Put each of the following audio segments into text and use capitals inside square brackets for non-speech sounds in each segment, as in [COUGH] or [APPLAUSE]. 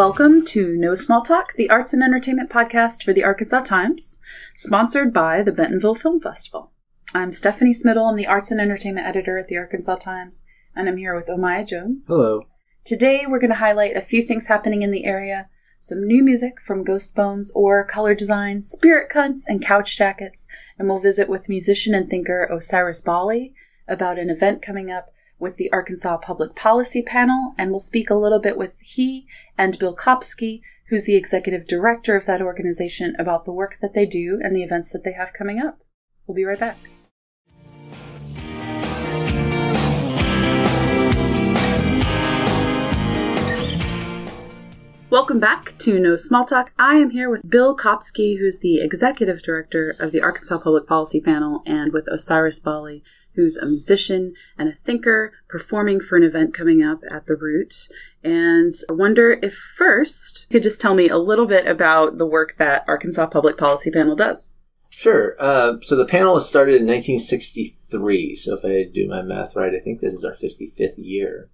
Welcome to No Small Talk, the arts and entertainment podcast for the Arkansas Times, sponsored by the Bentonville Film Festival. I'm Stephanie Smittle. I'm the arts and entertainment editor at the Arkansas Times, and I'm here with Omaya Jones. Hello. Today, we're going to highlight a few things happening in the area, some new music from Ghost Bones or color design, spirit cunts, and couch jackets, and we'll visit with musician and thinker Osiris Bali about an event coming up with the Arkansas Public Policy Panel, and we'll speak a little bit with he and Bill Kopsky, who's the executive director of that organization, about the work that they do and the events that they have coming up. We'll be right back. Welcome back to No Small Talk. I am here with Bill Kopsky, who's the executive director of the Arkansas Public Policy Panel, and with Osiris Bali, who's a musician and a thinker performing for an event coming up at the Root. And I wonder if first you could just tell me a little bit about the work that Arkansas Public Policy Panel does. Sure. Uh, so the panel was started in 1963. So if I do my math right, I think this is our 55th year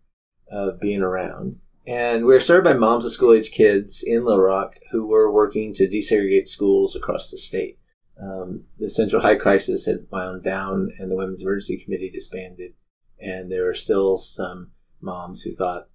of being around. And we were started by moms of school age kids in Little Rock who were working to desegregate schools across the state. Um, the Central High Crisis had wound down and the Women's Emergency Committee disbanded. And there were still some moms who thought,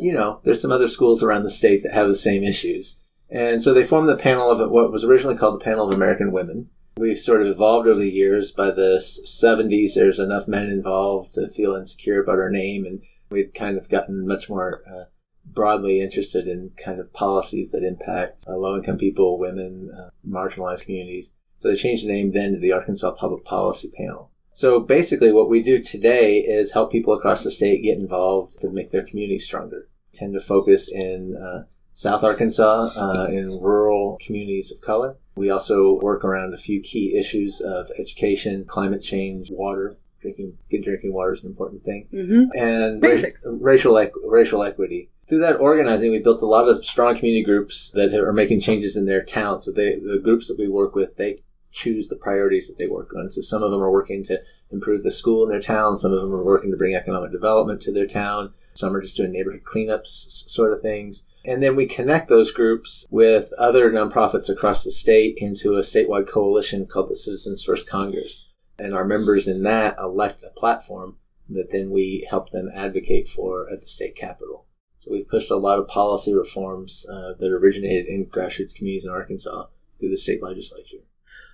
you know, there's some other schools around the state that have the same issues. And so they formed the panel of what was originally called the Panel of American Women. We've sort of evolved over the years. By the 70s, there's enough men involved to feel insecure about our name, and we'd kind of gotten much more uh, broadly interested in kind of policies that impact uh, low income people, women, uh, marginalized communities. So they changed the name then to the Arkansas Public Policy Panel. So basically, what we do today is help people across the state get involved to make their community stronger. Tend to focus in uh, South Arkansas, uh, in rural communities of color. We also work around a few key issues of education, climate change, water. Drinking good drinking water is an important thing, Mm-hmm. and Basics. ra- racial equ- racial equity. Through that organizing, we built a lot of strong community groups that are making changes in their town. So they, the groups that we work with, they choose the priorities that they work on. So some of them are working to improve the school in their town. Some of them are working to bring economic development to their town. Some are just doing neighborhood cleanups, sort of things. And then we connect those groups with other nonprofits across the state into a statewide coalition called the Citizens First Congress. And our members in that elect a platform that then we help them advocate for at the state capitol. So we've pushed a lot of policy reforms uh, that originated in grassroots communities in Arkansas through the state legislature.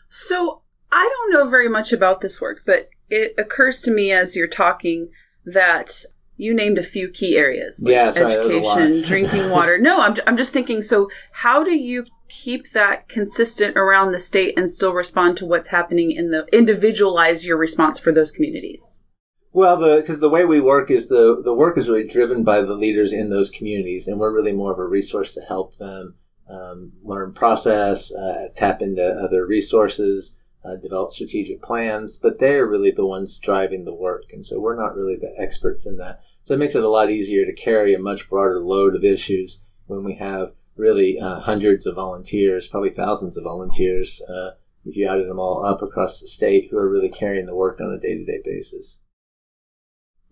So I don't know very much about this work, but it occurs to me as you're talking that you named a few key areas like Yeah, sorry, that was a lot. education, drinking water. [LAUGHS] No, I'm, I'm just thinking. So how do you keep that consistent around the state and still respond to what's happening in the individualize your response for those communities? Well, the because the way we work is the the work is really driven by the leaders in those communities, and we're really more of a resource to help them um, learn process, uh, tap into other resources, uh, develop strategic plans. But they're really the ones driving the work, and so we're not really the experts in that. So it makes it a lot easier to carry a much broader load of issues when we have really uh, hundreds of volunteers, probably thousands of volunteers, uh, if you added them all up across the state, who are really carrying the work on a day to day basis.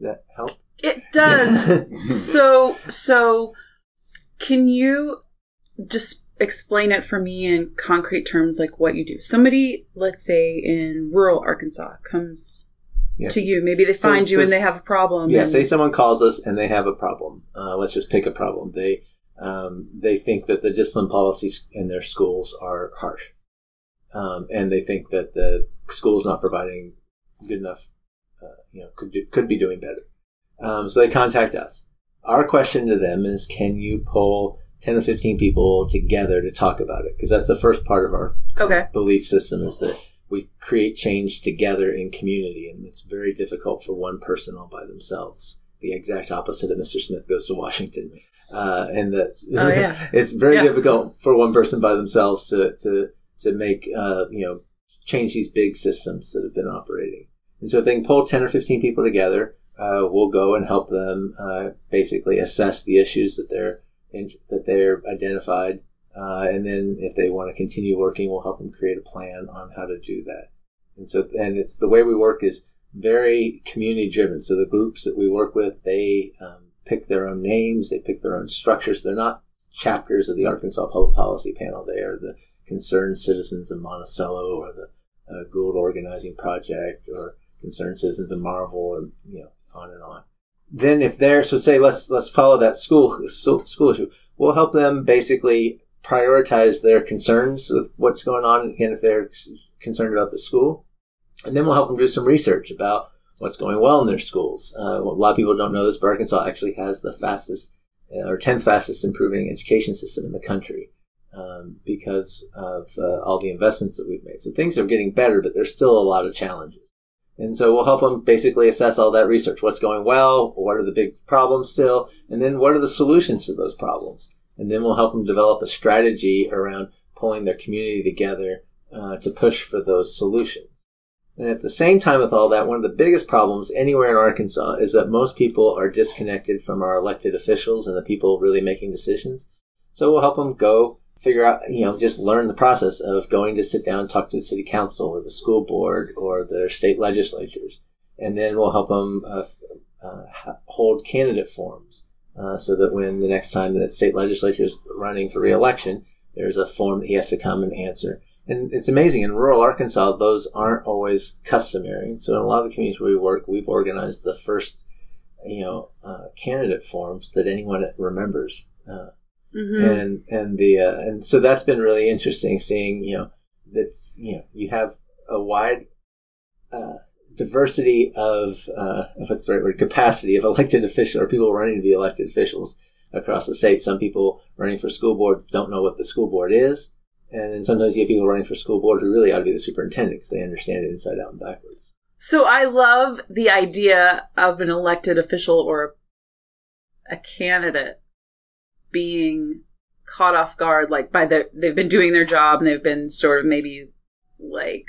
Does that help? It does. [LAUGHS] so so can you just explain it for me in concrete terms like what you do somebody let's say in rural arkansas comes Yes. to you maybe they So- find you and they have a problem Yeah, and- say someone calls us and they have a problem. Uh, let's just pick a problem. They um, they think that the discipline policies in their schools are harsh, um, and they think that the school's not providing good enough. Uh, you know, could do, could be doing better. Um, so they contact us. Our question to them is, can you pull ten or fifteen people together to talk about it? Because that's the first part of our okay belief system is that we create change together in community, and it's very difficult for one person all by themselves. The exact opposite of Mr. Smith goes to Washington, uh, and that Oh, yeah. [LAUGHS] it's very Yeah. difficult for one person by themselves to to to make uh, you know change these big systems that have been operating. And so if they can pull ten or fifteen people together, uh, we'll go and help them uh, basically assess the issues that they're in, that they're identified uh, and then if they want to continue working, we'll help them create a plan on how to do that. And so, and it's the way we work is very community driven. So the groups that we work with, they um, pick their own names, they pick their own structures. They're not chapters of the Arkansas Public Policy Panel. They are the concerned citizens of Monticello or the uh, Gould Organizing Project or concerned citizens of Marvell or, you know, on and on. Then if they're, so say let's, let's follow that school, school issue. We'll help them basically prioritize their concerns with what's going on and if they're concerned about the school. And then we'll help them do some research about what's going well in their schools. Uh, a lot of people don't know this, but Arkansas actually has the fastest uh, or 10th fastest improving education system in the country um, because of uh, all the investments that we've made. So things are getting better, but there's still a lot of challenges. And so we'll help them basically assess all that research. What's going well? What are the big problems still? And then what are the solutions to those problems? And then we'll help them develop a strategy around pulling their community together uh, to push for those solutions. And at the same time with all that, one of the biggest problems anywhere in Arkansas is that most people are disconnected from our elected officials and the people really making decisions. So we'll help them go figure out, you know, just learn the process of going to sit down and talk to the city council or the school board or their state legislatures. And then we'll help them uh, uh, hold candidate forums uh, so that when the next time that state legislature is running for reelection, there's a form that he has to come and answer. And it's amazing in rural Arkansas, those aren't always customary. And so in a lot of the communities where we work, we've organized the first, you know, uh, candidate forms that anyone remembers. Uh, mm-hmm. And and the uh, and so that's been really interesting seeing you know that's you know you have a wide uh, diversity of uh, [LAUGHS] what's the right word capacity of elected officials or people running to be elected officials across the state. Some people running for school board don't know what the school board is. And then sometimes you get people running for school board who really ought to be the superintendent because they understand it inside out and backwards. So I love the idea of an elected official or a candidate being caught off guard, like by the they've been doing their job and they've been sort of maybe like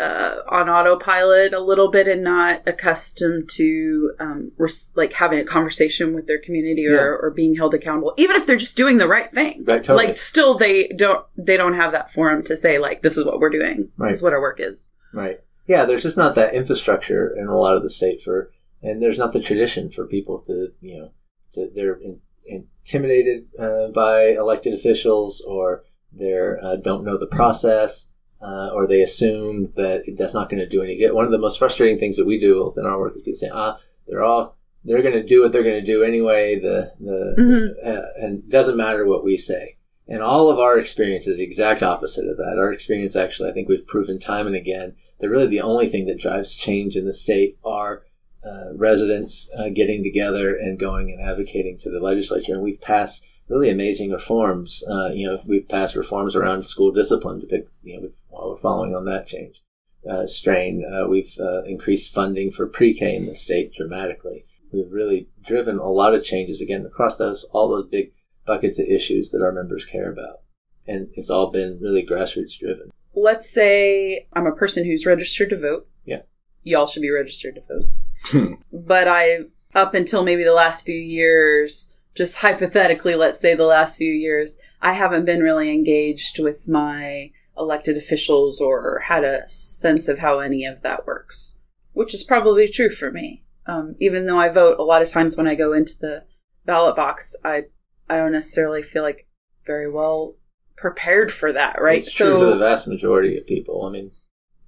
uh, on autopilot a little bit and not accustomed to um, res- like having a conversation with their community or, yeah. or being held accountable, even if they're just doing the right thing. Right, totally. Like still, they don't they don't have that forum to say like this is what we're doing. Right. This is what our work is. Right. Yeah. There's just not that infrastructure in a lot of the state for, and there's not the tradition for people to you know to, they're in, intimidated uh, by elected officials or they uh, don't know the process uh, or they assume that that's not going to do any good. One of the most frustrating things that we do within our work is people say, ah, they're all they're going to do what they're going to do anyway. The the mm-hmm. uh, and doesn't matter what we say. And all of our experience is the exact opposite of that. Our experience, actually, I think we've proven time and again that really the only thing that drives change in the state are uh, residents uh, getting together and going and advocating to the legislature. And we've passed really amazing reforms. Uh, you know, we've passed reforms around school discipline to pick, you know, while we're following on that change uh, strain. Uh, we've uh, increased funding for pre-K in the state dramatically. We've really driven a lot of changes again across those all those big buckets of issues that our members care about, and it's all been really grassroots driven. Let's say I'm a person who's registered to vote. Yeah, y'all should be registered to vote. [LAUGHS] but I, up until maybe the last few years, just hypothetically, let's say the last few years, I haven't been really engaged with my elected officials or had a sense of how any of that works, which is probably true for me. Um, even though I vote, a lot of times when I go into the ballot box, I I don't necessarily feel like very well prepared for that, right? It's true so, for the vast majority of people. I mean,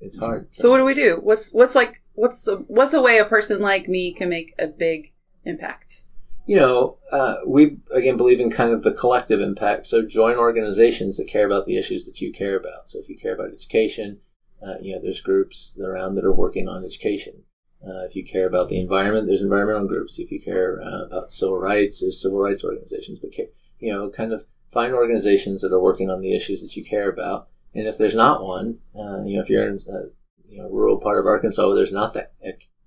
it's hard. So what do we do? What's what's like what's a, what's a way a person like me can make a big impact? You know, uh, we again believe in kind of the collective impact. So join organizations that care about the issues that you care about. So if you care about education, uh, you know, there's groups around that are working on education. Uh, if you care about the environment, there's environmental groups. If you care uh, about civil rights, there's civil rights organizations. But you know, kind of find organizations that are working on the issues that you care about. And if there's not one, uh, you know, if you're in a you know rural part of Arkansas where there's not that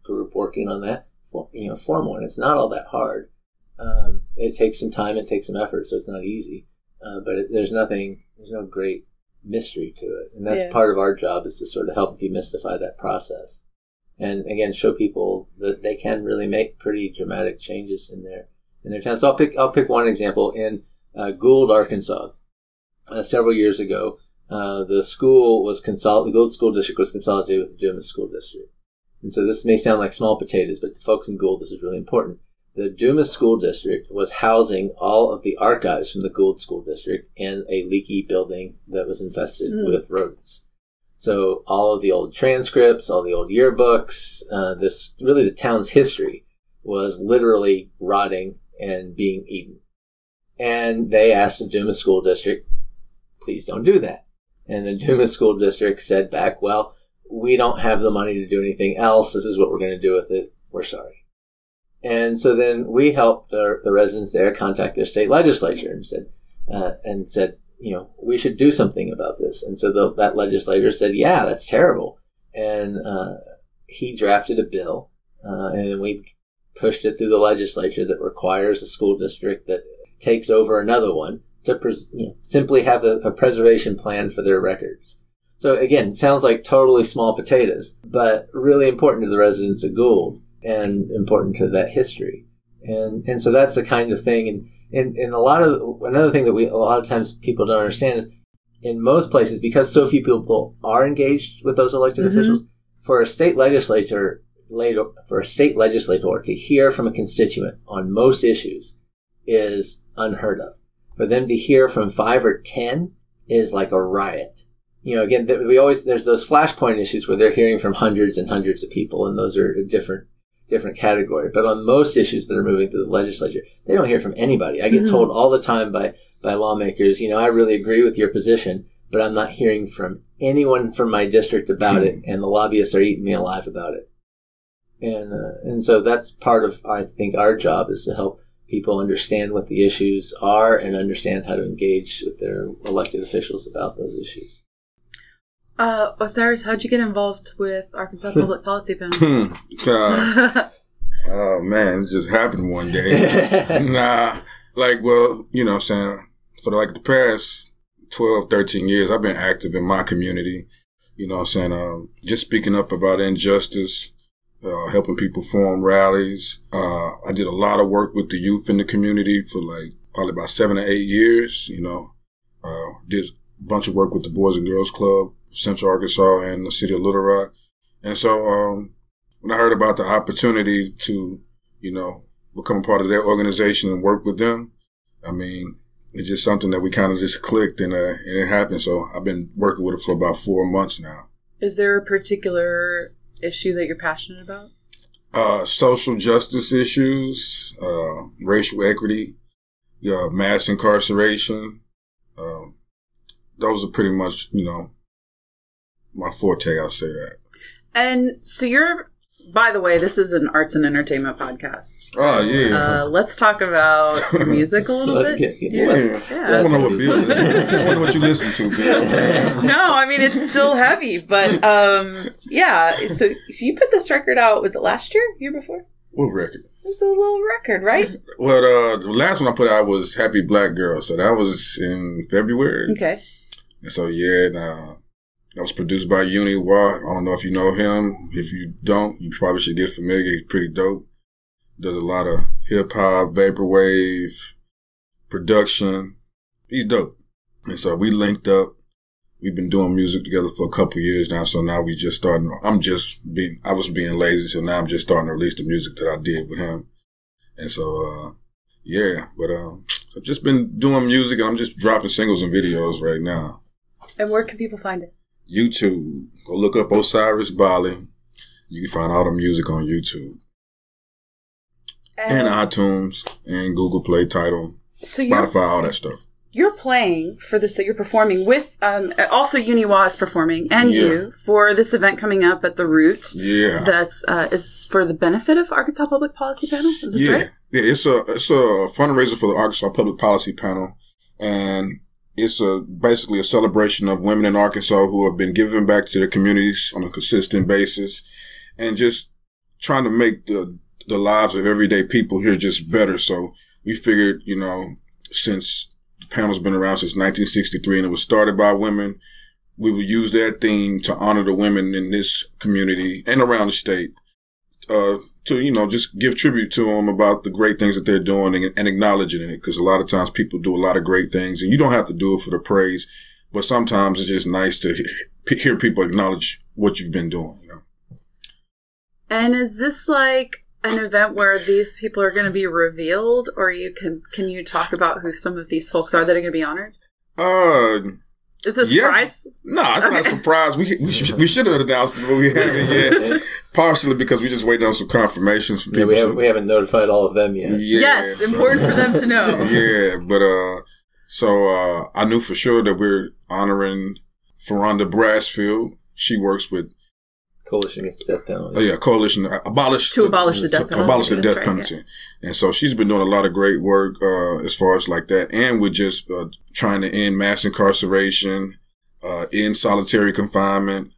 group working on that, you know, form one. It's not all that hard. Um, it takes some time, it takes some effort, so it's not easy. Uh, but it, there's nothing, there's no great mystery to it, and that's yeah. part of our job is to sort of help demystify that process, and again show people that they can really make pretty dramatic changes in their in their town. So I'll pick I'll pick one example in uh, Gould, Arkansas. Uh, several years ago, uh, the school was consol- the Gould School District was consolidated with the Dumas School District. And so this may sound like small potatoes, but to folks in Gould, this is really important the Dumas School District was housing all of the archives from the Gould School District in a leaky building that was infested Mm. with rodents. So all of the old transcripts, all the old yearbooks, uh, this really the town's history was literally rotting and being eaten. And they asked the Dumas School District, please don't do that. And the Dumas School District said back, well, we don't have the money to do anything else. This is what we're going to do with it. We're sorry. And so then we helped the, the residents there contact their state legislature and said, uh, and said, you know, we should do something about this. And so the, that legislator said, yeah, that's terrible. And, uh, he drafted a bill, uh, and then we pushed it through the legislature that requires a school district that takes over another one to pres- simply have a, a preservation plan for their records. So again, sounds like totally small potatoes, but really important to the residents of Gould and important to that history. And, and so that's the kind of thing. And, and, and a lot of, another thing that we, a lot of times people don't understand is in most places, because so few people are engaged with those elected Mhm. officials, for a state legislator, later, for a state legislator to hear from a constituent on most issues is unheard of. For them to hear from five or ten is like a riot. You know, again, we always, there's those flashpoint issues where they're hearing from hundreds and hundreds of people, and those are different, different category. But on most issues that are moving through the legislature, they don't hear from anybody. I get Mhm. told all the time by, by lawmakers, you know, I really agree with your position, but I'm not hearing from anyone from my district about it, [LAUGHS] and the lobbyists are eating me alive about it. And, uh, and so that's part of, I think, our job is to help people understand what the issues are and understand how to engage with their elected officials about those issues. Uh, Osiris, how'd you get involved with Arkansas Public [LAUGHS] Policy Panel? Hmm. Uh, [LAUGHS] oh man, it just happened one day. [LAUGHS] nah, like, well, you know, what I'm saying for like the past 12, 13 years, I've been active in my community. You know, what I'm saying um, just speaking up about injustice, uh, helping people form rallies. Uh, I did a lot of work with the youth in the community for like probably about seven or eight years. You know, uh, did a bunch of work with the Boys and Girls Club, Central Arkansas, and the city of Little Rock. And so, um, when I heard about the opportunity to, you know, become a part of their organization and work with them, I mean, it's just something that we kind of just clicked and, uh, and it happened. So I've been working with it for about four months now. Is there a particular issue that you're passionate about? Uh, social justice issues, uh, racial equity, uh, mass incarceration. Um, those are pretty much, you know, my forte. I'll say that. And so you're, by the way, this is an arts and entertainment podcast. Oh, yeah. Uh, let's talk about [LAUGHS] music a little Let's bit. get, get yeah. Yeah. I wonder what Bill listens I wonder what you listen to, Bill. no, I mean it's still heavy, but um, yeah. So, so you put this record out. Was it last year? Year before? what record? It was a little record, right? Well, uh, the last one I put out was Happy Black Girl. So that was in February. Okay. And so, yeah, and, uh, that was produced by Uni Wah. I don't know if you know him. If you don't, you probably should get familiar. He's pretty dope. Does a lot of hip hop, vaporwave, production. He's dope. And so we linked up. We've been doing music together for a couple years now. So now we just starting. I'm just being, I was being lazy. So now I'm just starting to release the music that I did with him. And so, uh, yeah, but, um, I've just been doing music and I'm just dropping singles and videos right now. And where can people find it? YouTube. Go look up Osiris Bali. You can find all the music on YouTube and iTunes and Google Play Tidal, so Spotify, all that stuff. you're playing for this. So you're performing with um, also Uniwa is performing and Yeah. you for this event coming up at the Root. Yeah. That's uh, is for the benefit of Arkansas Public Policy Panel. Is this yeah. right? Yeah, it's a it's a fundraiser for the Arkansas Public Policy Panel, and it's a basically a celebration of women in Arkansas who have been giving back to their communities on a consistent basis, and just trying to make the the lives of everyday people here just better. So we figured, you know, since the panel's been around since 1963 and it was started by women, we would use that theme to honor the women in this community and around the state. Uh, to, you know, just give tribute to them about the great things that they're doing and, and acknowledging it. Cause a lot of times people do a lot of great things and you don't have to do it for the praise, but sometimes it's just nice to he- [LAUGHS] hear people acknowledge what you've been doing, you know? And is this like an event where these people are going to be revealed, or you can can you talk about who some of these folks are that are going to be honored? Uh, Is this a Yeah. surprise? no, it's not Okay. a surprise. We we should, we should have announced it, but we haven't yet. [LAUGHS] Partially because we just waiting on some confirmations from Yeah, people. we haven't, we haven't notified all of them yet. Yeah, yes, so- important for them to know. [LAUGHS] yeah, but uh, so uh, I knew for sure that we're honoring Furonda Brasfield. She works with Coalition Against Death Penalty. oh yeah, coalition uh, abolish To abolish the death to penalty, abolish the that's death right, penalty. And so she's been doing a lot of great work uh, as far as like that, and with just uh, trying to end mass incarceration, uh, end solitary confinement,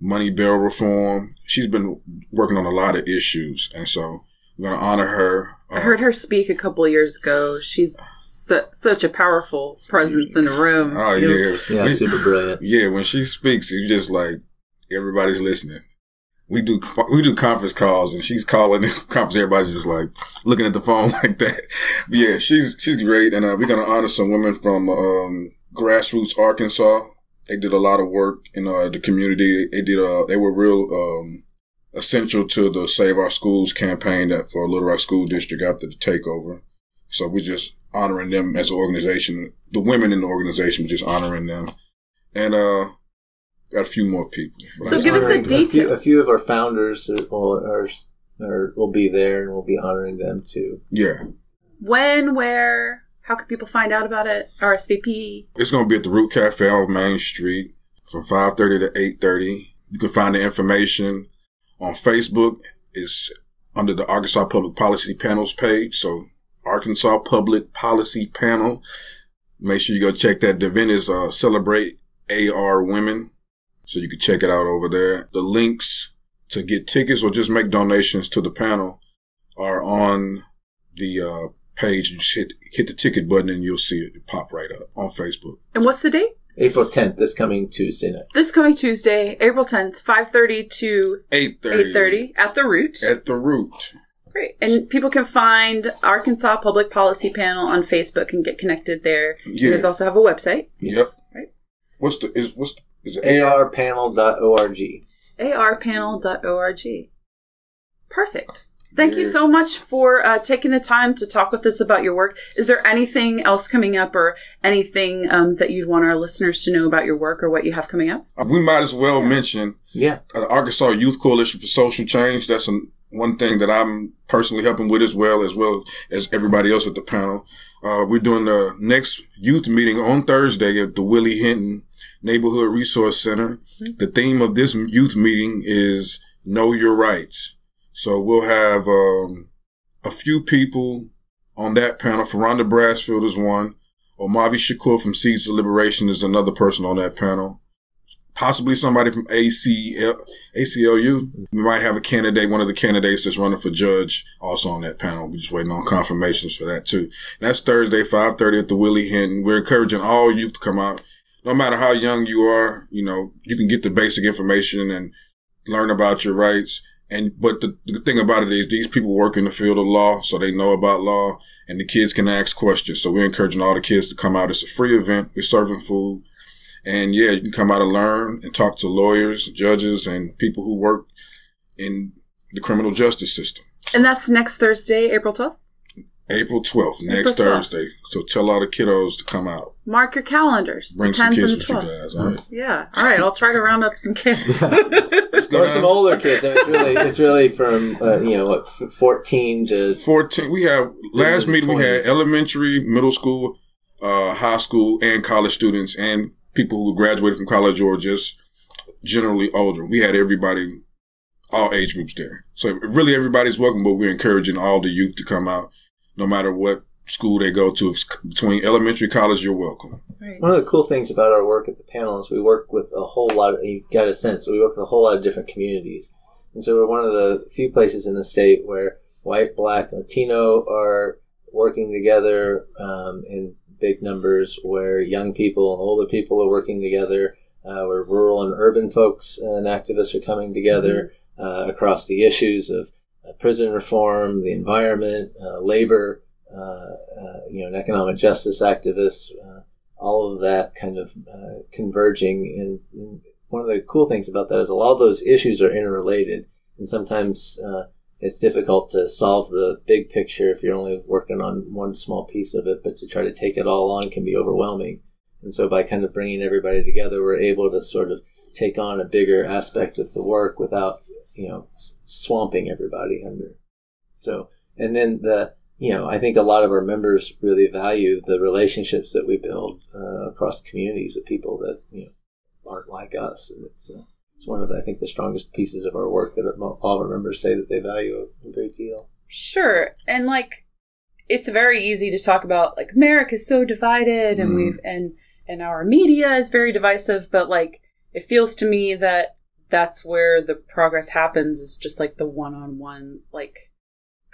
money bail reform. She's been working on a lot of issues, and so we're going to honor her. I heard her speak a couple of years ago. She's su- such a powerful presence in the room. Oh yeah, Yeah, We- super brilliant. Yeah, when she speaks, you just like everybody's listening. We do we do conference calls, and she's calling the [LAUGHS] conference. Everybody's just like looking at the phone [LAUGHS] like that. But yeah, she's she's great, and uh, we're gonna honor some women from um, grassroots Arkansas. They did a lot of work in uh, the community. They did uh, they were real um, essential to the Save Our Schools campaign that for Little Rock School District after the takeover. So we're just honoring them as an organization. The women in the organization, we're just honoring them, and uh, got a few more people. But So I'm give us the details. A few, a few of our founders will, are, are, will be there, and we'll be honoring them too. Yeah, When, where, how can people find out about it? RSVP. it's gonna be at the Root Cafe on Main Street from five thirty to eight thirty. You can find the information on Facebook. It's under the Arkansas Public Policy Panels page. So Arkansas Public Policy Panel. Make sure you go check that. The event is uh, celebrate AR women. So you can check it out over there. The links to get tickets or just make donations to the panel are on the uh, page. and just hit, hit the ticket button and you'll see it pop right up on Facebook. And what's the date? April 10th, this coming Tuesday night. This coming Tuesday, April 10th, 5.30 to 8.30. 8.30 at the Root. At the root. Great. And people can find Arkansas Public Policy Panel on Facebook and get connected there. You guys also have a website. Yep. Right. What's the, is, what's the, is it arpanel.org. arpanel.org. Perfect. Thank you so much for uh, taking the time to talk with us about your work. Is there anything else coming up or anything um, that you'd want our listeners to know about your work or what you have coming up? Uh, We might as well mention Yeah. uh, Arkansas Youth Coalition for Social Change. That's an, one thing that I'm personally helping with as well, as well as everybody else at the panel. Uh, we're doing the next youth meeting on Thursday at the Willie Hinton Neighborhood Resource Center. The theme of this youth meeting is Know Your Rights. So we'll have um, a few people on that panel. Furonda Brasfield is one. Omavi Shakur from Seeds of Liberation is another person on that panel possibly somebody from ACL, ACLU. We might have a candidate, one of the candidates that's running for judge also on that panel. We're just waiting on confirmations for that too. And that's Thursday, 5.30 at the Willie Hinton. We're encouraging all youth to come out. No matter how young you are, you know, you can get the basic information and learn about your rights. And, but the, the thing about it is these people work in the field of law, so they know about law and the kids can ask questions. So we're encouraging all the kids to come out. It's a free event. We're serving food. And yeah, you can come out and learn and talk to lawyers, judges, and people who work in the criminal justice system. And that's next Thursday, April 12th. April 12th, next April 12th. Thursday. So tell all the kiddos to come out. Mark your calendars. Bring the some kids with the you guys. All right. Yeah. All right. I'll try to round up some kids. [LAUGHS] Let's go Or some older kids. I mean, it's really, it's really from, uh, you know, what, 14 to 14. We have, last the meeting we had elementary, middle school, uh, high school, and college students, and people who graduated from college or just generally older. We had everybody, all age groups there. So really everybody's welcome, but we're encouraging all the youth to come out, no matter what school they go to. If it's between elementary, college, you're welcome. Right. One of the cool things about our work at the panel is we work with a whole lot of, you got a sense, we work with a whole lot of different communities. And so we're one of the few places in the state where white, black, Latino are working together um, in big numbers, where young people and older people are working together, uh, where rural and urban folks and activists are coming together uh, across the issues of prison reform, the environment, uh, labor, uh, uh, you know, and economic justice activists. All of that kind of converging. And, and one of the cool things about that is a lot of those issues are interrelated, and sometimes it's difficult to solve the big picture if you're only working on one small piece of it, but to try to take it all on can be overwhelming. And so by kind of bringing everybody together, we're able to sort of take on a bigger aspect of the work without, you know, swamping everybody under. So, and then the, you know, I think a lot of our members really value the relationships that we build uh, across communities with people that, you know, aren't like us. And it's, uh, it's one of the, I think the strongest pieces of our work that all of our members say that they value a great deal. Sure, and like it's very easy to talk about like America is so divided, and mm. we've and and our media is very divisive, but like it feels to me that that's where the progress happens is just like the one-on-one like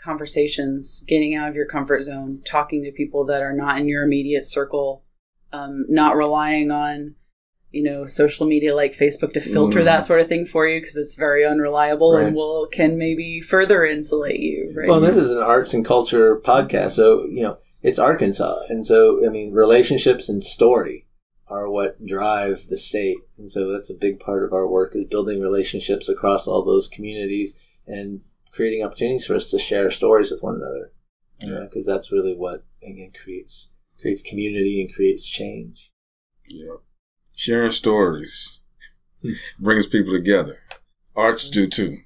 conversations getting out of your comfort zone talking to people that are not in your immediate circle um, not relying on you know social media like facebook to filter mm. that sort of thing for you because it's very unreliable right. and will can maybe further insulate you right well this is an arts and culture podcast so you know it's arkansas and so i mean relationships and story are what drive the state and so that's a big part of our work is building relationships across all those communities and creating opportunities for us to share stories with one another yeah because uh, that's really what again creates creates community and creates change yeah sharing stories [LAUGHS] brings people together. Arts do too.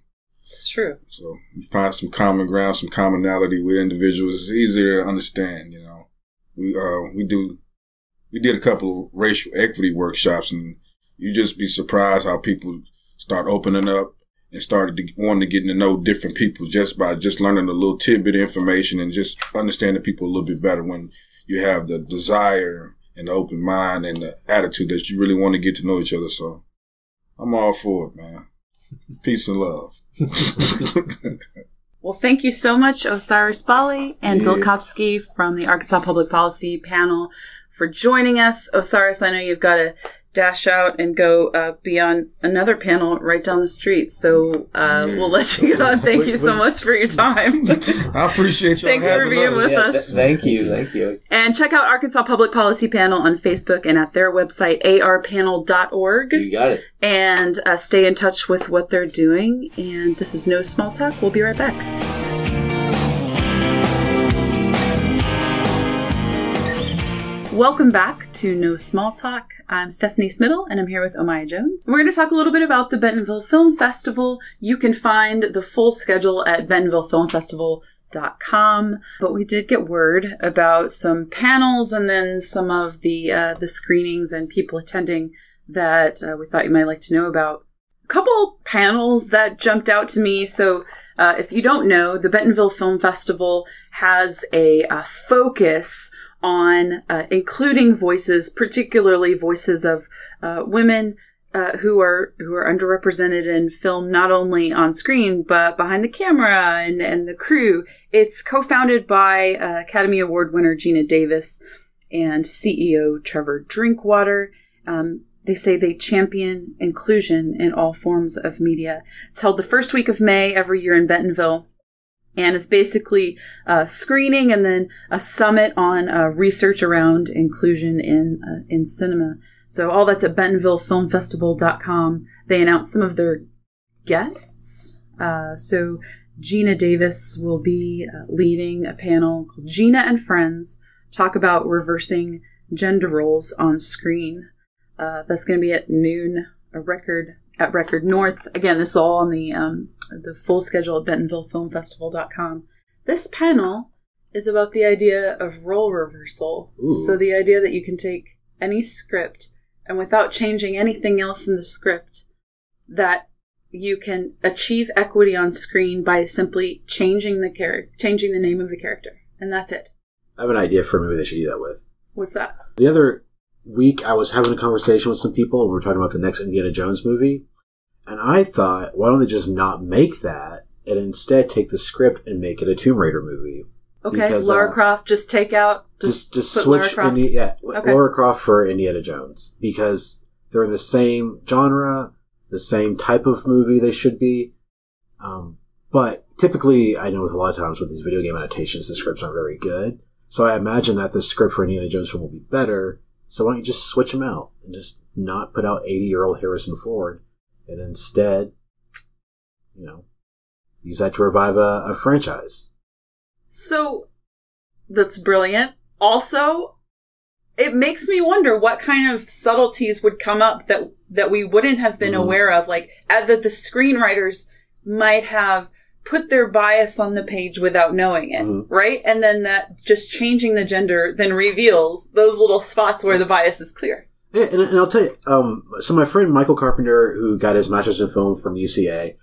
It's true. So you find some common ground, some commonality with individuals. It's easier to understand. You know, we uh we do we did a couple of racial equity workshops, and you just be surprised how people start opening up and started to, wanting to get to know different people just by just learning a little tidbit of information and just understanding people a little bit better when you have the desire and the open mind and the attitude that you really want to get to know each other. So I'm all for it, man. [LAUGHS] Peace and love. [LAUGHS] well, thank you so much, Osiris Bali and yeah. Bill Kopsky from the Arkansas Public Policy panel for joining us. Osiris, I know you've got to dash out and go uh, be on another panel right down the street. So uh, we'll let you go. Thank you so much for your time. [LAUGHS] I appreciate you. Thanks for being us. with yeah, us. Th- thank you. Thank you. And check out Arkansas Public Policy Panel on Facebook and at their website, arpanel.org. You got it. And uh, stay in touch with what they're doing. And this is No Small Talk. We'll be right back. Welcome back to No Small Talk. I'm Stephanie Smittle and I'm here with Omaya Jones. We're going to talk a little bit about the Bentonville Film Festival. You can find the full schedule at bentonvillefilmfestival.com. But we did get word about some panels and then some of the uh, the screenings and people attending that uh, we thought you might like to know about. A couple panels that jumped out to me. So uh, if you don't know, the Bentonville Film Festival has a, a focus on uh, including voices, particularly voices of uh, women uh, who are who are underrepresented in film, not only on screen but behind the camera and and the crew. It's co-founded by uh, Academy Award winner Geena Davis and CEO Trevor Drinkwater. Um, they say they champion inclusion in all forms of media. It's held the first week of May every year in Bentonville and it's basically a screening and then a summit on uh, research around inclusion in uh, in cinema. So all that's at BentonvilleFilmFestival.com. They announced some of their guests. Uh, so Geena Davis will be uh, leading a panel called Geena and Friends talk about reversing gender roles on screen. Uh, that's going to be at noon. A record at Record North. Again, this is all on the um, the full schedule at BentonvilleFilmFestival.com. This panel is about the idea of role reversal. Ooh. So the idea that you can take any script and without changing anything else in the script, that you can achieve equity on screen by simply changing the character, changing the name of the character, and that's it. I have an idea for a movie they should do that with. What's that? The other week, I was having a conversation with some people, and we are talking about the next Indiana Jones movie. And I thought, why don't they just not make that and instead take the script and make it a Tomb Raider movie? Okay, because, Lara uh, Croft, just take out, just just, just switch, Indi- yeah, okay. Lara Croft for Indiana Jones because they're in the same genre, the same type of movie they should be. Um, but typically, I know with a lot of times with these video game adaptations, the scripts aren't very good. So I imagine that the script for Indiana Jones film will be better. So why don't you just switch them out and just not put out 80 year old Harrison Ford and instead, you know, use that to revive a, a franchise. So that's brilliant. Also, it makes me wonder what kind of subtleties would come up that that we wouldn't have been Mhm. aware of, like uh, that the screenwriters might have put their bias on the page without knowing it, Mhm. right? And then that just changing the gender then reveals those little spots where the bias is clear. Yeah, and, and I'll tell you, um, so my friend Michael Carpenter, who got his master's in film from UCA,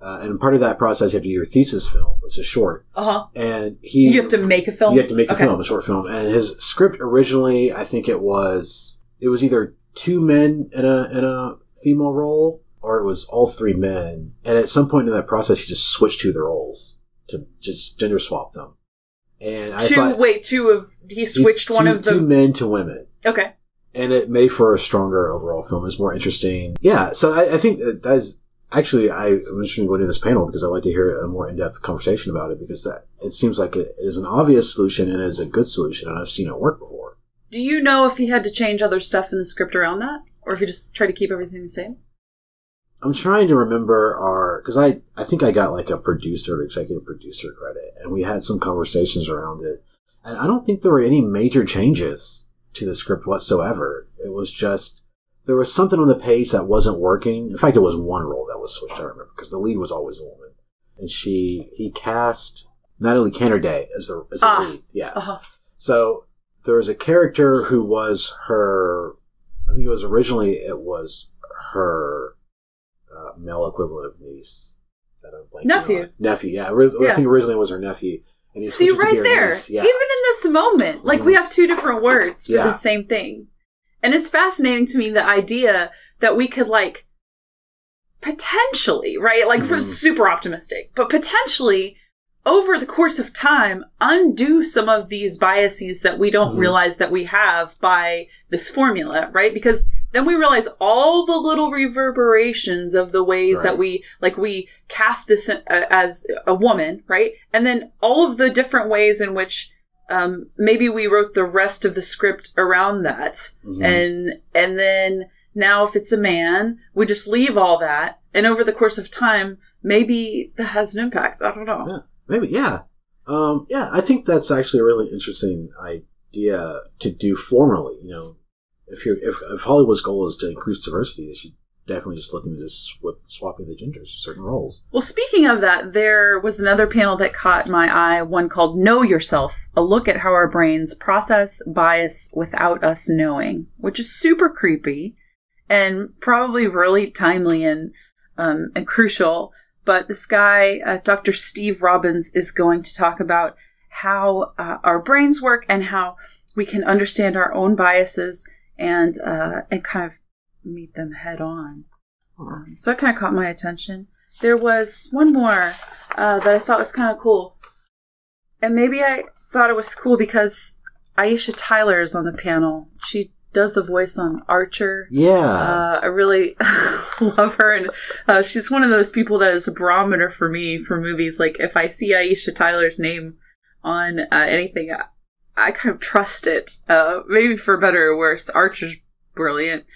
uh, and part of that process, you have to do your thesis film. It's a short, Uh huh. and he You have to make a film. you have to make a Okay. film, a short film, and his script originally, I think it was it was either two men in a in a female role, or it was all three men. And at some point in that process, he just switched to the roles to just gender swap them. And I Two. thought wait, two of he switched two- one of the. two men to women Okay. And it made for a stronger overall film. It's more interesting. Yeah, so I, I think that's actually I, I'm interested in going to this panel because I'd like to hear a more in depth conversation about it because that it seems like it is an obvious solution and it is a good solution, and I've seen it work before. Do you know if he had to change other stuff in the script around that, or if he just tried to keep everything the same? I'm trying to remember our because I I think I got like a producer, executive producer credit, and we had some conversations around it, and I don't think there were any major changes to the script whatsoever. It was just there was something on the page that wasn't working. In fact, it was one role that was switched. I remember because the lead was always a woman, and she he cast Natalie Canerday as the as the Ah. lead. Yeah, Uh huh. so there was a character who was her. I think it was originally it was her uh, male equivalent of niece. That I'm blanking Nephew. on. Nephew. Yeah, I think originally it was her nephew. See switched it to be right there. Yeah. even in this moment, like we Mhm. have two different words for Yeah. the same thing, and it's fascinating to me the idea that we could like potentially, right? Like we're Mhm. super optimistic, but potentially over the course of time undo some of these biases that we don't Mhm. realize that we have by this formula, right? Because then we realize all the little reverberations of the ways that we like we cast this uh, as a woman, right? And then all of the different ways in which um, maybe we wrote the rest of the script around that, Mhm. and and then now if it's a man, we just leave all that, and over the course of time, maybe that has an impact. I don't know. Yeah. Maybe, yeah. Um, yeah, I think that's actually a really interesting idea to do formally. You know, if you're if, if Hollywood's goal is to increase diversity, they should definitely just look into just swap, swapping the genders for certain roles. Well, speaking of that, there was another panel that caught my eye, one called Know Yourself, a look at how our brains process bias without us knowing, which is super creepy and probably really timely and, um, and crucial. But this guy, uh, Dr. Steve Robbins, is going to talk about how uh, our brains work and how we can understand our own biases and, uh, and kind of meet them head on. Um, so that kind of caught my attention. There was one more uh, that I thought was kind of cool. And maybe I thought it was cool because Aisha Tyler is on the panel. She does the voice on Archer. Yeah. Uh, I really [LAUGHS] love her, and uh, she's one of those people that is a barometer for me for movies. Like if I see Aisha Tyler's name on uh, anything, I, I kind of trust it. Uh, maybe for better or worse. Archer's brilliant.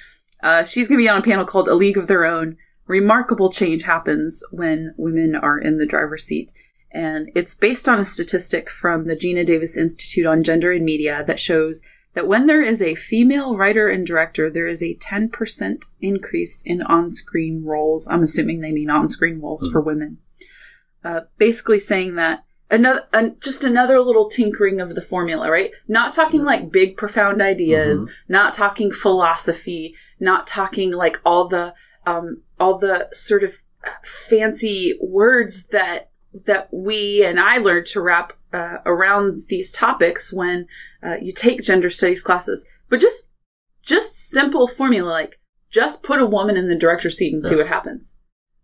Uh, she's going to be on a panel called "A League of Their Own." Remarkable change happens when women are in the driver's seat. And it's based on a statistic from the Geena Davis Institute on Gender and Media that shows that when there is a female writer and director, there is a 10% increase in on screen roles. I'm assuming they mean on screen roles for women. Uh, basically saying that another, an, just another little tinkering of the formula, right? Not talking like big, profound ideas, not talking philosophy, not talking like all the, um, all the sort of fancy words that that we and I learned to wrap uh, around these topics when uh, you take gender studies classes, but just just simple formula like just put a woman in the director's seat and see what happens,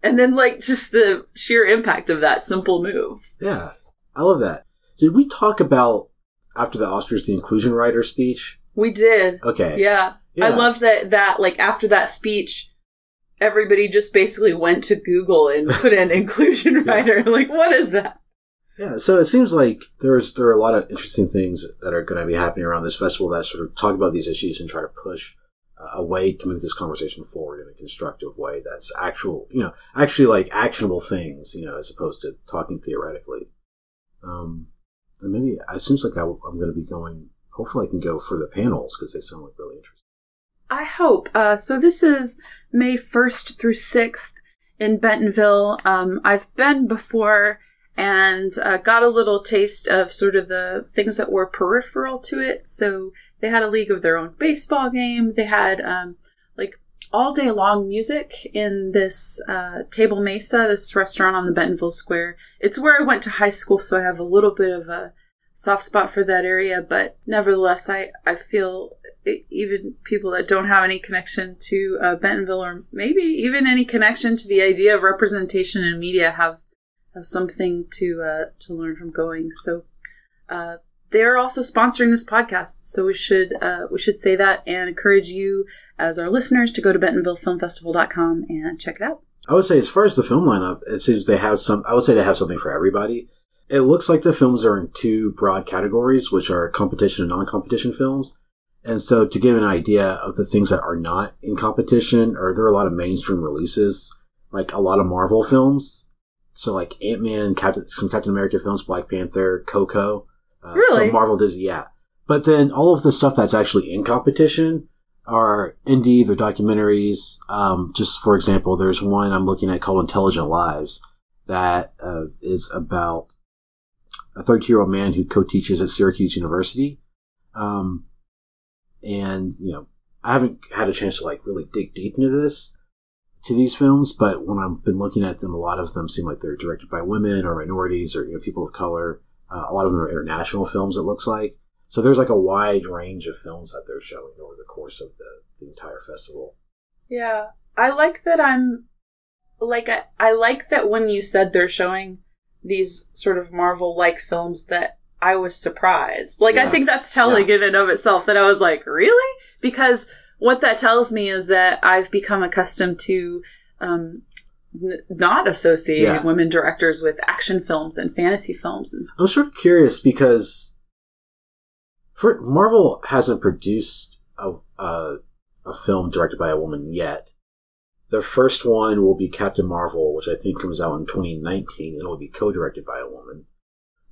and then like just the sheer impact of that simple move. yeah. I love that. Did we talk about after the Oscars the inclusion writer speech? We did, Okay. yeah. I love that that like after that speech. Everybody just basically went to Google and put in [LAUGHS] inclusion writer. Like, what is that? Yeah, so it seems like there's there are a lot of interesting things that are going to be happening around this festival that sort of talk about these issues and try to push a way to move this conversation forward in a constructive way that's actual, you know, actually like actionable things, you know, as opposed to talking theoretically. Um, and maybe it seems like I, am going to be going. Hopefully, I can go for the panels because they sound like really interesting. I hope. Uh, so this is May first through sixth in Bentonville. Um, I've been before and uh, got a little taste of sort of the things that were peripheral to it. So they had a league of their own baseball game. They had um, like all day long music in this uh, Table Mesa, this restaurant on the Bentonville Square. It's where I went to high school, so I have a little bit of a soft spot for that area. But nevertheless, I I feel even people that don't have any connection to uh, Bentonville, or maybe even any connection to the idea of representation in media, have, have something to uh, to learn from going. So. Uh, they're also sponsoring this podcast, so we should uh, we should say that and encourage you as our listeners to go to bentonvillefilmfestival.com and check it out. I would say, as far as the film lineup, it seems they have some. I would say they have something for everybody. It looks like the films are in two broad categories, which are competition and non-competition films. And so, to give an idea of the things that are not in competition, or there are a lot of mainstream releases, like a lot of Marvel films. So, like Ant Man, Captain, from Captain America films, Black Panther, Coco, uh, really? some Marvel Disney, yeah. But then all of the stuff that's actually in competition are indie, they're documentaries. Um, just for example, there's one I'm looking at called Intelligent Lives that uh, is about a 30 year old man who co-teaches at Syracuse University. Um, and, you know, I haven't had a chance to like really dig deep into this, to these films, but when I've been looking at them, a lot of them seem like they're directed by women or minorities or, you know, people of color. Uh, a lot of them are international films, it looks like. So there's like a wide range of films that they're showing over the course of the, the entire festival. Yeah. I like that I'm like I, I like that when you said they're showing these sort of Marvel like films that I was surprised. Like yeah. I think that's telling yeah. in and of itself that I was like, really? Because what that tells me is that I've become accustomed to um, n- not associating yeah. women directors with action films and fantasy films. I'm sort of curious because for Marvel hasn't produced a, a, a film directed by a woman yet. The first one will be Captain Marvel, which I think comes out in 2019, and it will be co-directed by a woman.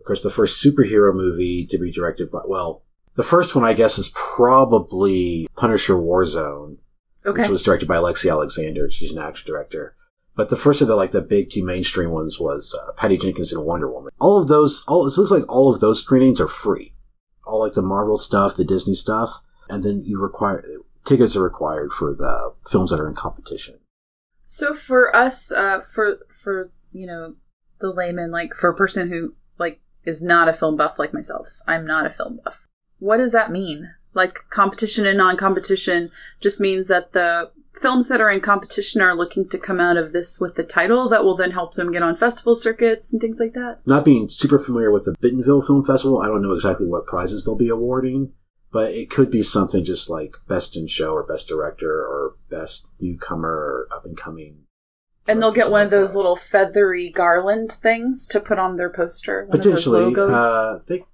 Of course, the first superhero movie to be directed by, well, the first one I guess is probably Punisher Warzone, okay. which was directed by Alexi Alexander. She's an action director. But the first of the like the big two mainstream ones was uh, Patty Jenkins and Wonder Woman. All of those, all it looks like all of those screenings are free all like the Marvel stuff, the Disney stuff, and then you require tickets are required for the films that are in competition. So for us, uh, for for you know the layman, like for a person who like is not a film buff like myself, I'm not a film buff. What does that mean? Like competition and non-competition just means that the films that are in competition are looking to come out of this with a title that will then help them get on festival circuits and things like that. Not being super familiar with the Bentonville Film Festival, I don't know exactly what prizes they'll be awarding, but it could be something just like Best in Show or Best Director or Best Newcomer or Up and Coming. And they'll get one of those that. little feathery garland things to put on their poster. Potentially, uh, they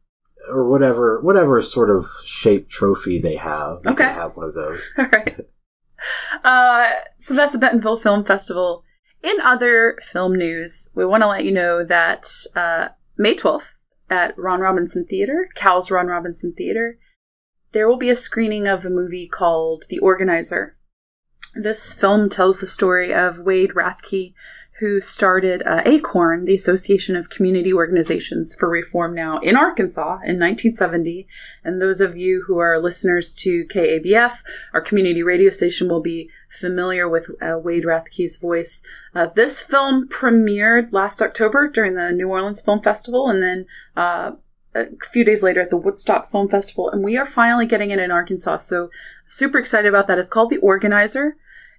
or whatever, whatever sort of shape trophy they have. They okay, have one of those. [LAUGHS] All right. Uh, so that's the Bentonville Film Festival. In other film news, we want to let you know that uh, May 12th at Ron Robinson Theater, Cal's Ron Robinson Theater, there will be a screening of a movie called The Organizer. This film tells the story of Wade Rathke, who started uh, ACORN, the Association of Community Organizations for Reform Now in Arkansas in 1970. And those of you who are listeners to KABF, our community radio station, will be familiar with uh, Wade Rathke's voice. Uh, this film premiered last October during the New Orleans Film Festival and then uh, a few days later at the Woodstock Film Festival. And we are finally getting it in Arkansas. So super excited about that. It's called The Organizer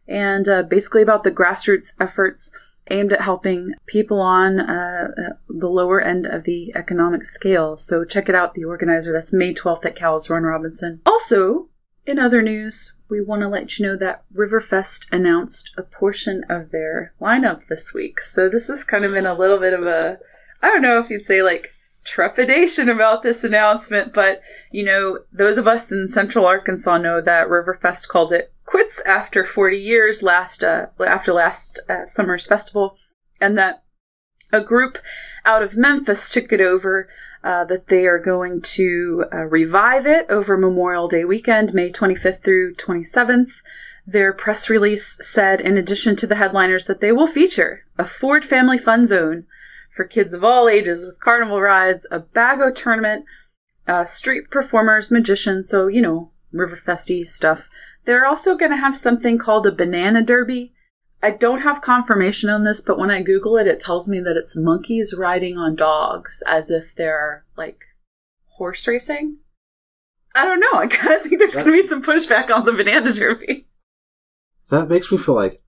and uh, basically about the grassroots efforts aimed at helping people on uh, the lower end of the economic scale. So check it out, the organizer. That's May 12th at Cal's Ron Robinson. Also, in other news, we want to let you know that Riverfest announced a portion of their lineup this week. So this has kind of been a little bit of a, I don't know if you'd say like trepidation about this announcement, but you know, those of us in central Arkansas know that Riverfest called it quits after 40 years last uh, after last uh, summer's festival, and that a group out of Memphis took it over. Uh, that they are going to uh, revive it over Memorial Day weekend, May 25th through 27th. Their press release said, in addition to the headliners, that they will feature a Ford Family Fun Zone for kids of all ages with carnival rides, a bago tournament, uh, street performers, magicians, so, you know, Riverfesty stuff. They're also going to have something called a banana derby. I don't have confirmation on this, but when I Google it, it tells me that it's monkeys riding on dogs as if they're like horse racing. I don't know. I kind of think there's going to be some pushback on the banana [LAUGHS] derby. That makes me feel like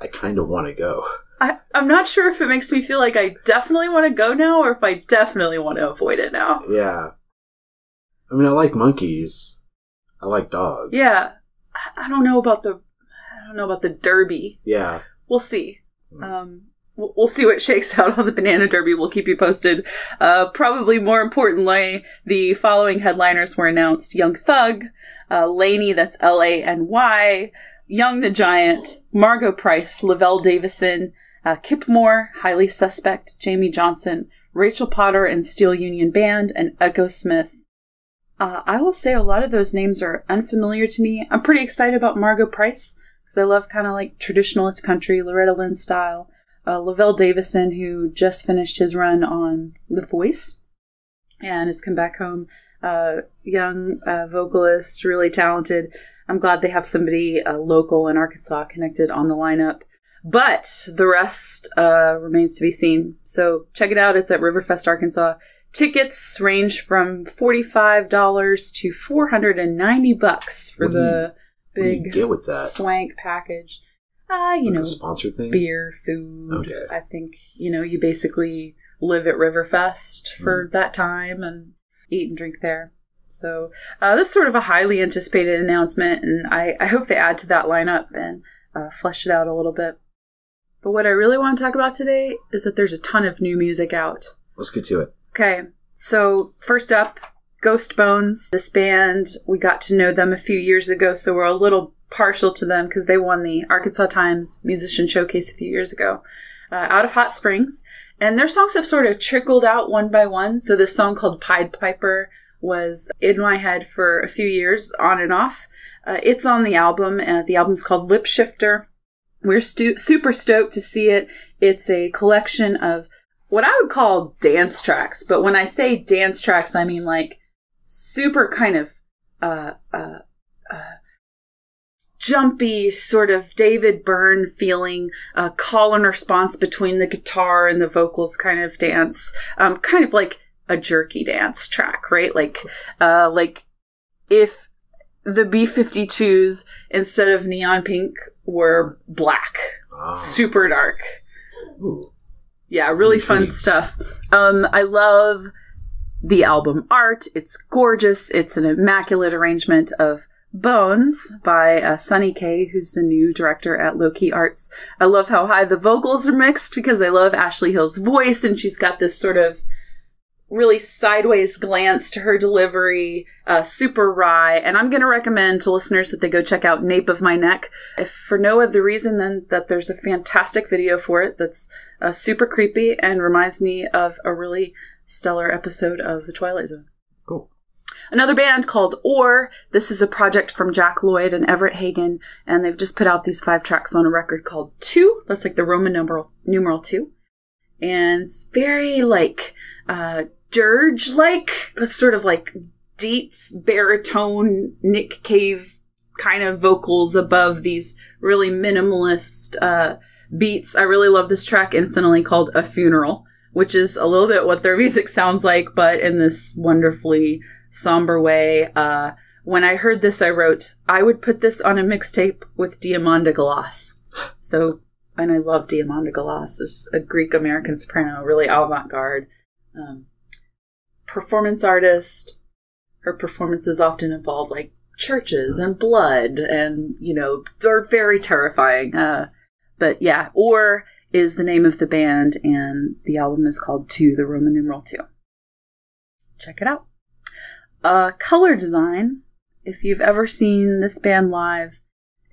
I kind of want to go. I, I'm not sure if it makes me feel like I definitely want to go now or if I definitely want to avoid it now. Yeah. I mean, I like monkeys. I like dogs. Yeah. I don't know about the I don't know about the derby. Yeah. We'll see. Um, we'll see what shakes [LAUGHS] out on the banana derby. We'll keep you posted. Uh, probably more importantly, the following headliners were announced: Young Thug, uh, LANY, that's L A N Y, Young the Giant, Margo Price, Lavelle Davison, uh, Kip Moore, Highly Suspect, Jamey Johnson, Rachel Potter and Steel Union Band, and Echosmith. Uh, I will say a lot of those names are unfamiliar to me. I'm pretty excited about Margo Price because I love kind of like traditionalist country, Loretta Lynn style. Uh, Lavelle Davison, who just finished his run on The Voice and has come back home. Uh, young uh, vocalist, really talented. I'm glad they have somebody uh, local in Arkansas connected on the lineup. But the rest uh, remains to be seen. So check it out. It's at Riverfest, Arkansas. Tickets range from $45 to 490 bucks for What the you big get with that? swank package. Uh, you Like know, sponsor thing? beer, food. Okay. I think, you know, you basically live at Riverfest for that time and eat and drink there. So, uh, this is sort of a highly anticipated announcement, and I, I hope they add to that lineup and uh, flesh it out a little bit. But what I really want to talk about today is that there's a ton of new music out. Let's get to it. Okay, so first up, Ghost Bones. This band, we got to know them a few years ago, so we're a little partial to them because they won the Arkansas Times Musician Showcase a few years ago uh, out of Hot Springs. And their songs have sort of trickled out one by one. So this song called Pied Piper was in my head for a few years, on and off. Uh, it's on the album. Uh, the album's called Lip Shifter. We're stu- super stoked to see it. It's a collection of what I would call dance tracks, but when I say dance tracks, I mean like super kind of uh, uh, uh, jumpy, sort of David Byrne feeling, uh, call and response between the guitar and the vocals kind of dance, um, kind of like a jerky dance track, right? Like, uh, like if the B-52s instead of neon pink were black, Ah. super dark. Ooh. Yeah, really fun stuff. Um, I love the album art. It's gorgeous. It's an immaculate arrangement of Bones by uh, Sunny Kay, who's the new director at Low Key Arts. I love how high the vocals are mixed because I love Ashley Hill's voice, and she's got this sort of really sideways glance to her delivery, uh, super wry. And I'm going to recommend to listeners that they go check out Nape of My Neck, if for no other reason than that there's a fantastic video for it that's uh, super creepy and reminds me of a really stellar episode of The Twilight Zone. Cool. Another band called Or. This is a project from Jack Lloyd and Everett Hagen, and they've just put out these five tracks on a record called Two. That's like the Roman numeral numeral two, and it's very like uh, dirge like, a sort of like deep baritone Nick Cave kind of vocals above these really minimalist uh, beats. I really love this track, incidentally called A Funeral, which is a little bit what their [LAUGHS] music sounds like, but in this wonderfully somber way. Uh, when I heard this, I wrote, I would put this on a mixtape with Diamanda Galas. [GASPS] So, and I love Diamanda Galas. It's a Greek American soprano, really avant garde. Um, performance artist. Her performances often involve like churches and blood and, you know, they're very terrifying. Uh, but yeah, Or is the name of the band and the album is called Two, the Roman numeral two. Check it out. Uh, color design. If you've ever seen this band live,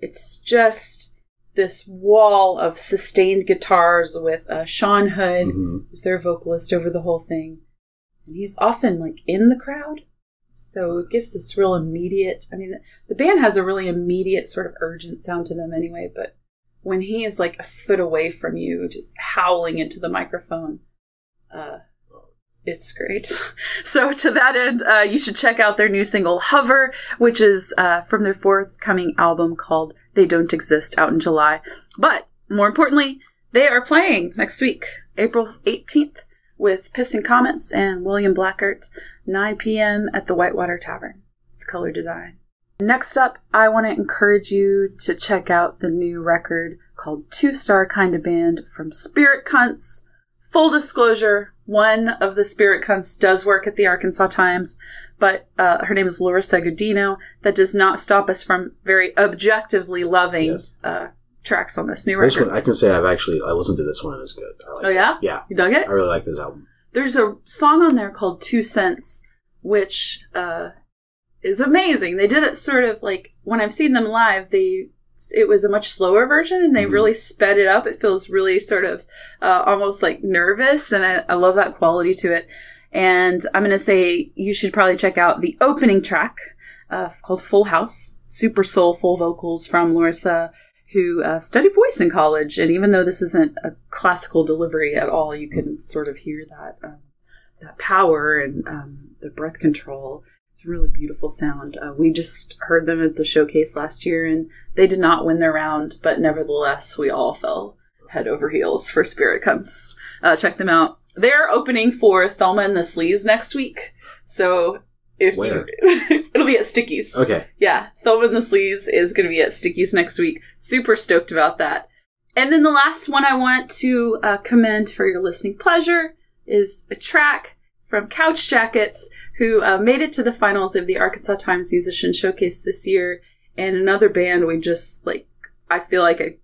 it's just this wall of sustained guitars with uh, Sean Hood, hmm who's their vocalist over the whole thing. And he's often like in the crowd. So it gives this real immediate, I mean, the, band has a really immediate sort of urgent sound to them anyway, but when he is like a foot away from you, just howling into the microphone, uh, it's great. [LAUGHS] so to that end, uh, you should check out their new single "Hover," which is uh, from their forthcoming album called "They Don't Exist," out in July. But more importantly, they are playing next week, April eighteenth, with Piston Comets and William Blackert, 9 p.m. at the Whitewater Tavern. It's color design. Next up, I want to encourage you to check out the new record called Two Star Kind of Band from Spirit Cunts. Full disclosure, one of the Spirit Cunts does work at the Arkansas Times, but uh, her name is Larissa Godino. That does not stop us from very objectively loving Yes. uh, tracks on this new This record. one, I can say I've actually I listened to this one. and It's good. Like oh it. yeah, Yeah, you dug it? I really like this album. there's a song on there called Two Cents, which uh, is amazing. They did it sort of like when I've seen them live, they it was a much slower version and they Mhm. really sped it up. It feels really sort of uh, almost like nervous, and I, I love that quality to it. And I'm going to say you should probably check out the opening track uh, called Full House, super soulful vocals from Larissa, who uh, studied voice in college. And even though this isn't a classical delivery at all, you can sort of hear that um, that power and um, the breath control. It's a really beautiful sound. Uh, we just heard them at the showcase last year, and they did not win their round, but nevertheless, we all fell head over heels for Spirit Cunts. Uh, check them out. They're opening for Thelma and the Sleaze next week, so if Where? [LAUGHS] it'll be at Stickyz. Okay, Yeah, Thelma and the Sleaze is going to be at Stickyz next week. Super stoked about that. And then the last one I want to uh, commend for your listening pleasure is a track from Couch Jackets, who uh, made it to the finals of the Arkansas Times Musician Showcase this year, and another band we just like. I feel like I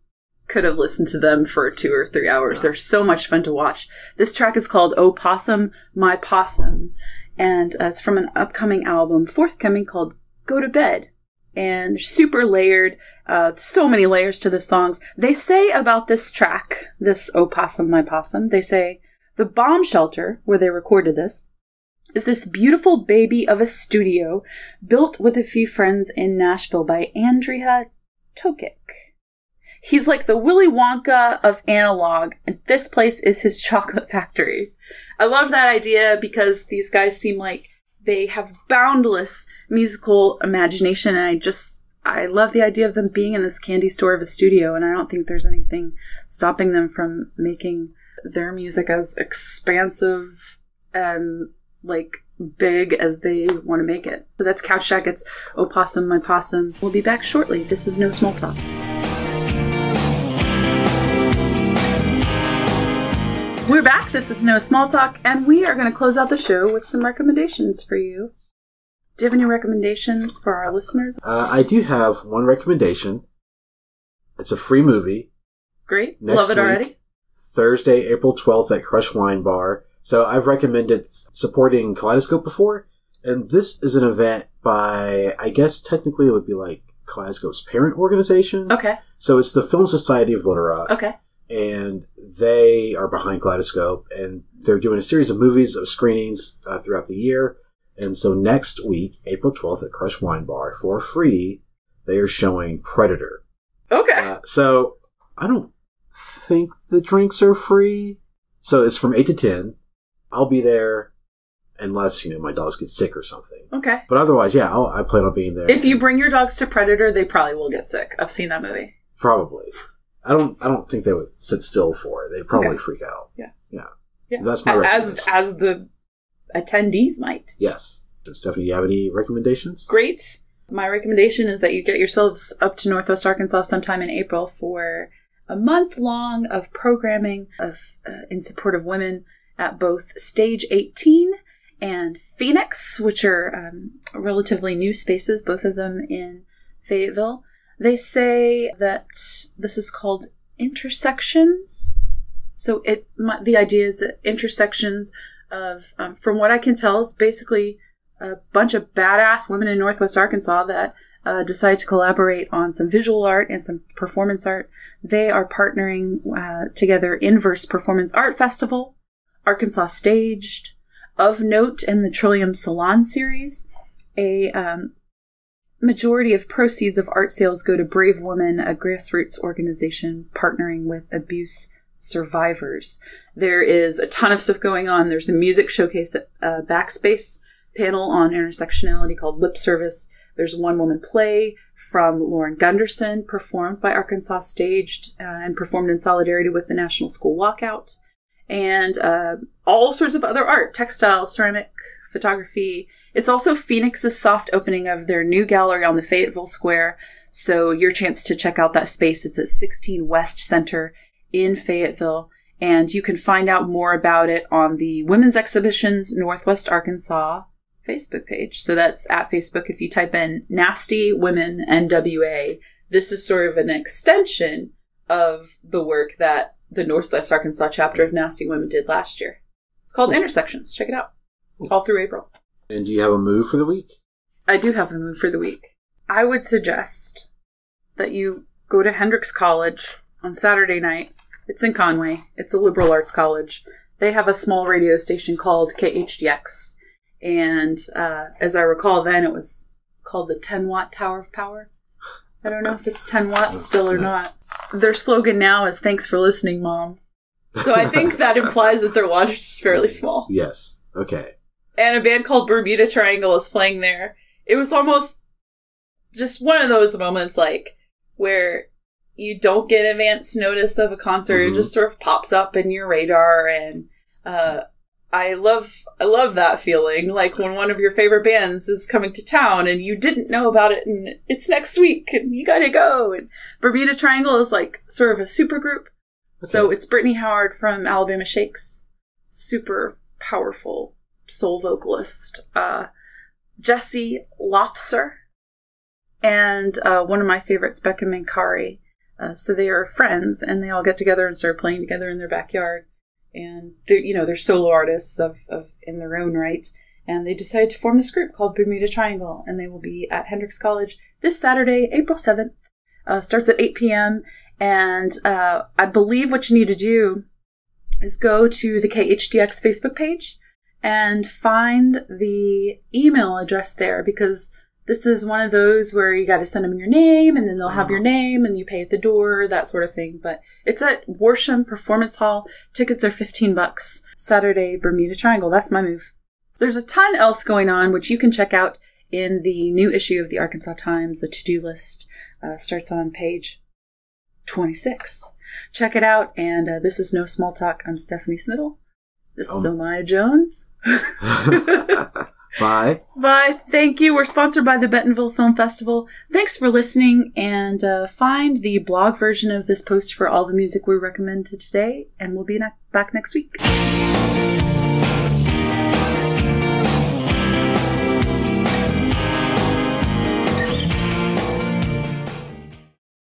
could have listened to them for two or three hours. They're so much fun to watch. This track is called "Oh Possum, My Possum," and uh, it's from an upcoming album forthcoming called "Go to Bed." and super layered. Uh, so many layers to the songs. They say about this track, this Opossum My Possum," they say the bomb shelter where they recorded this is this beautiful baby of a studio built with a few friends in Nashville by Andrija Tokic. He's like the Willy Wonka of analog, and this place is his [LAUGHS] chocolate factory. I love that idea because these guys seem like they have boundless musical imagination, and I just I love the idea of them being in this candy store of a studio, and I don't think there's anything stopping them from making their music as expansive and like big as they want to make it. So that's Couch Jackets, Opossum, My Possum. We'll be back shortly. This is No Small Talk. We're back. This is No Small Talk, and we are going to close out the show with some recommendations for you. Do you have any recommendations for our listeners? uh, I do have one recommendation. It's a free movie. Great. Next Love it week. already. Thursday, April 12th at Crush Wine Bar. So I've recommended supporting Kaleidoscope before, and this is an event by, I guess technically it would be like Kaleidoscope's parent organization. Okay. So it's the Film Society of Little Rock, Okay. And they are behind Kaleidoscope, and they're doing a series of movies of screenings uh, throughout the year. And so next week, April 12th at Crush Wine Bar, for free, they are showing Predator. Okay. Uh, so I don't think the drinks are free. So it's from eight to ten. I'll be there unless you know my dogs get sick or something. Okay. But otherwise, yeah, I'll, I plan on being there. If you bring your dogs to Predator, they probably will get sick. I've seen that movie. probably, I don't. I don't think they would sit still for it. They would probably Okay. freak out. Yeah. yeah, Yeah. That's my as as the attendees might. Yes. Stephanie, you have any recommendations? Great. My recommendation is that you get yourselves up to Northwest Arkansas sometime in April for a month long of programming of uh, in support of women at both Stage 18 and Phoenix, which are um, relatively new spaces, both of them in Fayetteville. They say that this is called intersections. So it the idea is that intersections of, um, from what I can tell, is basically a bunch of badass women in Northwest Arkansas that uh, decided to collaborate on some visual art and some performance art. They are partnering uh, together Inverse Performance Art Festival, Arkansas Staged, Of Note, and the Trillium Salon series. A um, majority of proceeds of art sales go to Brave Women, a grassroots organization partnering with abuse survivors. There is a ton of stuff going on. There's a music showcase at uh, Backspace panel on intersectionality called Lip Service. There's one woman play from Lauren Gunderson, performed by Arkansas Staged uh, and performed in solidarity with the National School Walkout. And uh, all sorts of other art, textile, ceramic, photography. It's also Phoenix's soft opening of their new gallery on the Fayetteville Square. So your chance to check out that space. It's at 16 West Center in Fayetteville. And you can find out more about it on the Women's Exhibitions Northwest Arkansas Facebook page. So that's at Facebook. If you type in Nasty Women NWA, this is sort of an extension of the work that the Northwest Arkansas chapter of Nasty Women did last year. It's called Intersections. Check it out. All through April. And do you have a move for the week? I do have a move for the week. I would suggest that you go to Hendrix College on Saturday night. It's in Conway. It's a liberal arts college. They have a small radio station called KHDX. And uh, as I recall, then it was called the 10 watt Tower of Power. I don't know if it's 10 watts still or not. Their slogan now is Thanks for listening, Mom. So I think that implies that their wattage is fairly small. Yes. Okay. And a band called Bermuda Triangle is playing there. It was almost just one of those moments like where you don't get advance notice of a concert. Mm-hmm. It just sort of pops up in your radar and uh, I love I love that feeling like when one of your favorite bands is coming to town and you didn't know about it and it's next week and you gotta go and Bermuda Triangle is like sort of a super group. Okay. So it's Brittany Howard from Alabama Shakes, super powerful soul vocalist. Uh, Jesse Lafser and uh, one of my favorites, Becca Mancari. Uh, so they are friends and they all get together and start playing together in their backyard and they're you know they're solo artists of, of in their own right and they decided to form this group called bermuda triangle and they will be at hendrix college this saturday april 7th uh, starts at 8 p.m and uh, i believe what you need to do is go to the khdx facebook page and find the email address there because this is one of those where you got to send them your name and then they'll have your uh-huh. name and you pay at the door, that sort of thing. But it's at Worsham Performance Hall. Tickets are 15 bucks. Saturday, Bermuda Triangle. That's my move. There's a ton else going on, which you can check out in the new issue of the Arkansas Times. The to-do list uh, starts on page 26. Check it out. And uh, this is No Small Talk. I'm Stephanie Smittle. This is. Omaya Jones. [LAUGHS] Bye. Bye. Thank you. We're sponsored by the Bentonville Film Festival. Thanks for listening and uh, find the blog version of this post for all the music we recommended today, and we'll be back next week.